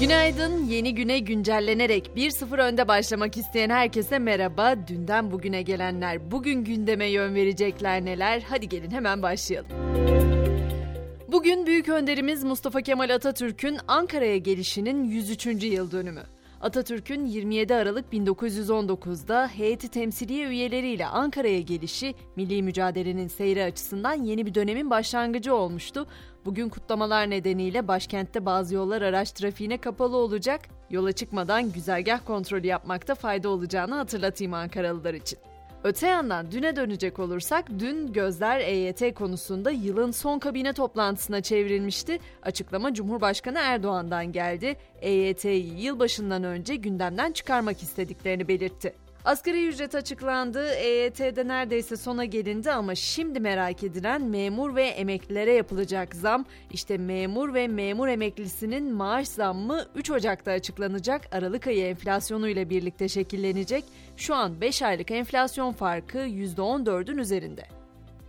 Günaydın. Yeni güne güncellenerek 1-0 önde başlamak isteyen herkese merhaba. Dünden bugüne gelenler, bugün gündeme yön verecekler neler? Hadi gelin hemen başlayalım. Bugün büyük önderimiz Mustafa Kemal Atatürk'ün Ankara'ya gelişinin 103. yıl dönümü. Atatürk'ün 27 Aralık 1919'da heyeti temsiliye üyeleriyle Ankara'ya gelişi milli mücadelenin seyri açısından yeni bir dönemin başlangıcı olmuştu. Bugün kutlamalar nedeniyle başkentte bazı yollar araç trafiğine kapalı olacak. Yola çıkmadan güzergah kontrolü yapmakta fayda olacağını hatırlatayım Ankaralılar için. Öte yandan düne dönecek olursak dün gözler EYT konusunda yılın son kabine toplantısına çevrilmişti. Açıklama Cumhurbaşkanı Erdoğan'dan geldi. EYT'yi yılbaşından önce gündemden çıkarmak istediklerini belirtti. Asgari ücret açıklandı. EYT'de neredeyse sona gelindi ama şimdi merak edilen memur ve emeklilere yapılacak zam. İşte memur ve memur emeklisinin maaş zammı 3 Ocak'ta açıklanacak. Aralık ayı enflasyonu ile birlikte şekillenecek. Şu an 5 aylık enflasyon farkı %14'ün üzerinde.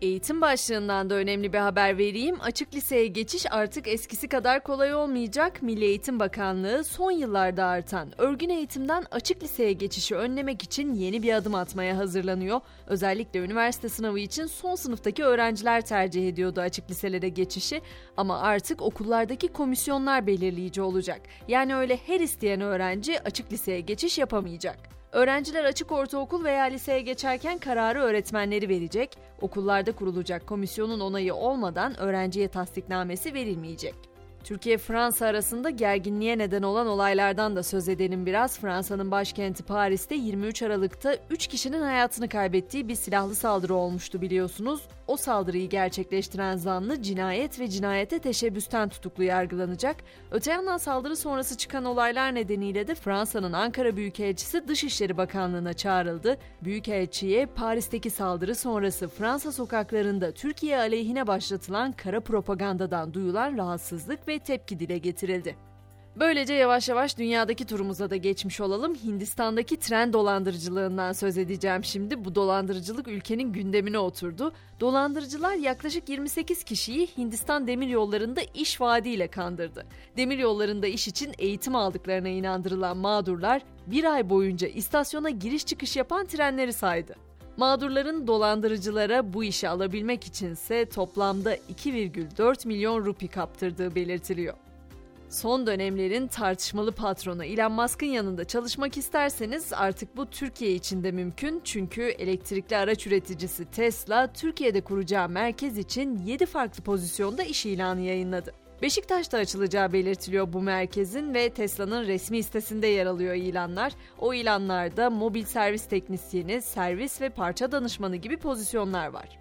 Eğitim başlığından da önemli bir haber vereyim. Açık liseye geçiş artık eskisi kadar kolay olmayacak. Milli Eğitim Bakanlığı son yıllarda artan örgün eğitimden açık liseye geçişi önlemek için yeni bir adım atmaya hazırlanıyor. Özellikle üniversite sınavı için son sınıftaki öğrenciler tercih ediyordu açık liselere geçişi ama artık okullardaki komisyonlar belirleyici olacak. Yani öyle her isteyen öğrenci açık liseye geçiş yapamayacak. Öğrenciler açık ortaokul veya liseye geçerken kararı öğretmenleri verecek. Okullarda kurulacak komisyonun onayı olmadan öğrenciye tasdiknamesi verilmeyecek. Türkiye-Fransa arasında gerginliğe neden olan olaylardan da söz edelim biraz. Fransa'nın başkenti Paris'te 23 Aralık'ta 3 kişinin hayatını kaybettiği bir silahlı saldırı olmuştu biliyorsunuz. O saldırıyı gerçekleştiren zanlı cinayet ve cinayete teşebbüsten tutuklu yargılanacak. Öte yandan saldırı sonrası çıkan olaylar nedeniyle de Fransa'nın Ankara Büyükelçisi Dışişleri Bakanlığı'na çağrıldı. Büyükelçiye Paris'teki saldırı sonrası Fransa sokaklarında Türkiye aleyhine başlatılan kara propagandadan duyulan rahatsızlık ve tepki dile getirildi. Böylece yavaş yavaş dünyadaki turumuza da geçmiş olalım. Hindistan'daki tren dolandırıcılığından söz edeceğim şimdi. Bu dolandırıcılık ülkenin gündemine oturdu. Dolandırıcılar yaklaşık 28 kişiyi Hindistan demir yollarında iş vaadiyle kandırdı. Demir yollarında iş için eğitim aldıklarına inandırılan mağdurlar bir ay boyunca istasyona giriş çıkış yapan trenleri saydı. Mağdurların dolandırıcılara bu işi alabilmek içinse toplamda 2,4 milyon rupi kaptırdığı belirtiliyor. Son dönemlerin tartışmalı patronu Elon Musk'ın yanında çalışmak isterseniz artık bu Türkiye için de mümkün. Çünkü elektrikli araç üreticisi Tesla Türkiye'de kuracağı merkez için 7 farklı pozisyonda iş ilanı yayınladı. Beşiktaş'ta açılacağı belirtiliyor bu merkezin ve Tesla'nın resmi sitesinde yer alıyor ilanlar. O ilanlarda mobil servis teknisyeni, servis ve parça danışmanı gibi pozisyonlar var.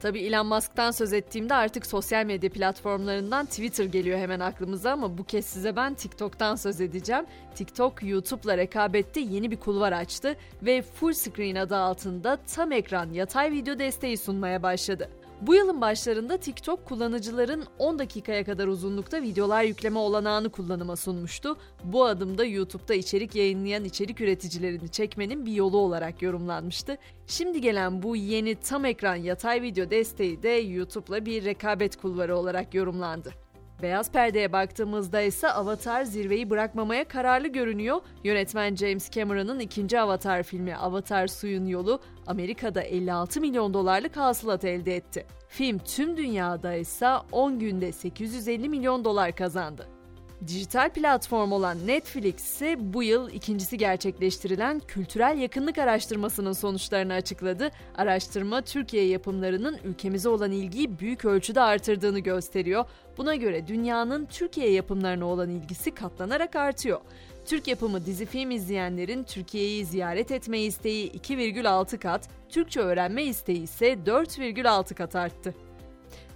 Tabi Elon Musk'tan söz ettiğimde artık sosyal medya platformlarından Twitter geliyor hemen aklımıza ama bu kez size ben TikTok'tan söz edeceğim. TikTok YouTube'la rekabette yeni bir kulvar açtı ve Full Screen adı altında tam ekran yatay video desteği sunmaya başladı. Bu yılın başlarında TikTok kullanıcıların 10 dakikaya kadar uzunlukta videolar yükleme olanağını kullanıma sunmuştu. Bu adım da YouTube'da içerik yayınlayan içerik üreticilerini çekmenin bir yolu olarak yorumlanmıştı. Şimdi gelen bu yeni tam ekran yatay video desteği de YouTube'la bir rekabet kulvarı olarak yorumlandı. Beyaz perdeye baktığımızda ise Avatar zirveyi bırakmamaya kararlı görünüyor. Yönetmen James Cameron'ın ikinci Avatar filmi Avatar Suyun Yolu Amerika'da 56 milyon dolarlık hasılat elde etti. Film tüm dünyada ise 10 günde 850 milyon dolar kazandı. Dijital platform olan Netflix ise bu yıl ikincisi gerçekleştirilen kültürel yakınlık araştırmasının sonuçlarını açıkladı. Araştırma Türkiye yapımlarının ülkemize olan ilgiyi büyük ölçüde artırdığını gösteriyor. Buna göre dünyanın Türkiye yapımlarına olan ilgisi katlanarak artıyor. Türk yapımı dizi film izleyenlerin Türkiye'yi ziyaret etme isteği 2,6 kat, Türkçe öğrenme isteği ise 4,6 kat arttı.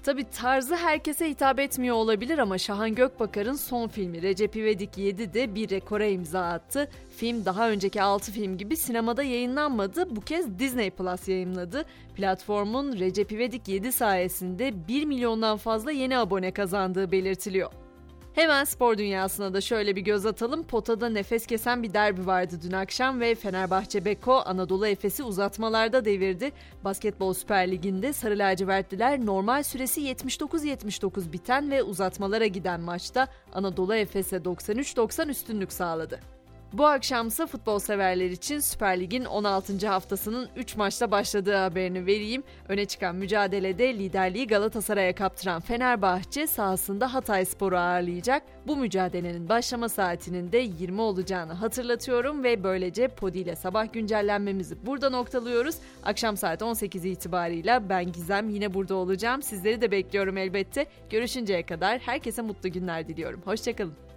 Tabi tarzı herkese hitap etmiyor olabilir ama Şahan Gökbakar'ın son filmi Recep İvedik 7 de bir rekora imza attı. Film daha önceki 6 film gibi sinemada yayınlanmadı. Bu kez Disney Plus yayınladı. Platformun Recep İvedik 7 sayesinde 1 milyondan fazla yeni abone kazandığı belirtiliyor. Hemen spor dünyasına da şöyle bir göz atalım. Potada nefes kesen bir derbi vardı dün akşam ve Fenerbahçe Beko Anadolu Efes'i uzatmalarda devirdi. Basketbol Süper Ligi'nde Sarı Lacivertliler normal süresi 79-79 biten ve uzatmalara giden maçta Anadolu Efes'e 93-90 üstünlük sağladı. Bu akşamsa futbol severler için Süper Lig'in 16. haftasının 3 maçta başladığı haberini vereyim. Öne çıkan mücadelede liderliği Galatasaray'a kaptıran Fenerbahçe sahasında Hatay Spor'u ağırlayacak. Bu mücadelenin başlama saatinin de 20 olacağını hatırlatıyorum ve böylece Podi ile sabah güncellenmemizi burada noktalıyoruz. Akşam saat 18 itibarıyla ben Gizem yine burada olacağım. Sizleri de bekliyorum elbette. Görüşünceye kadar herkese mutlu günler diliyorum. Hoşçakalın.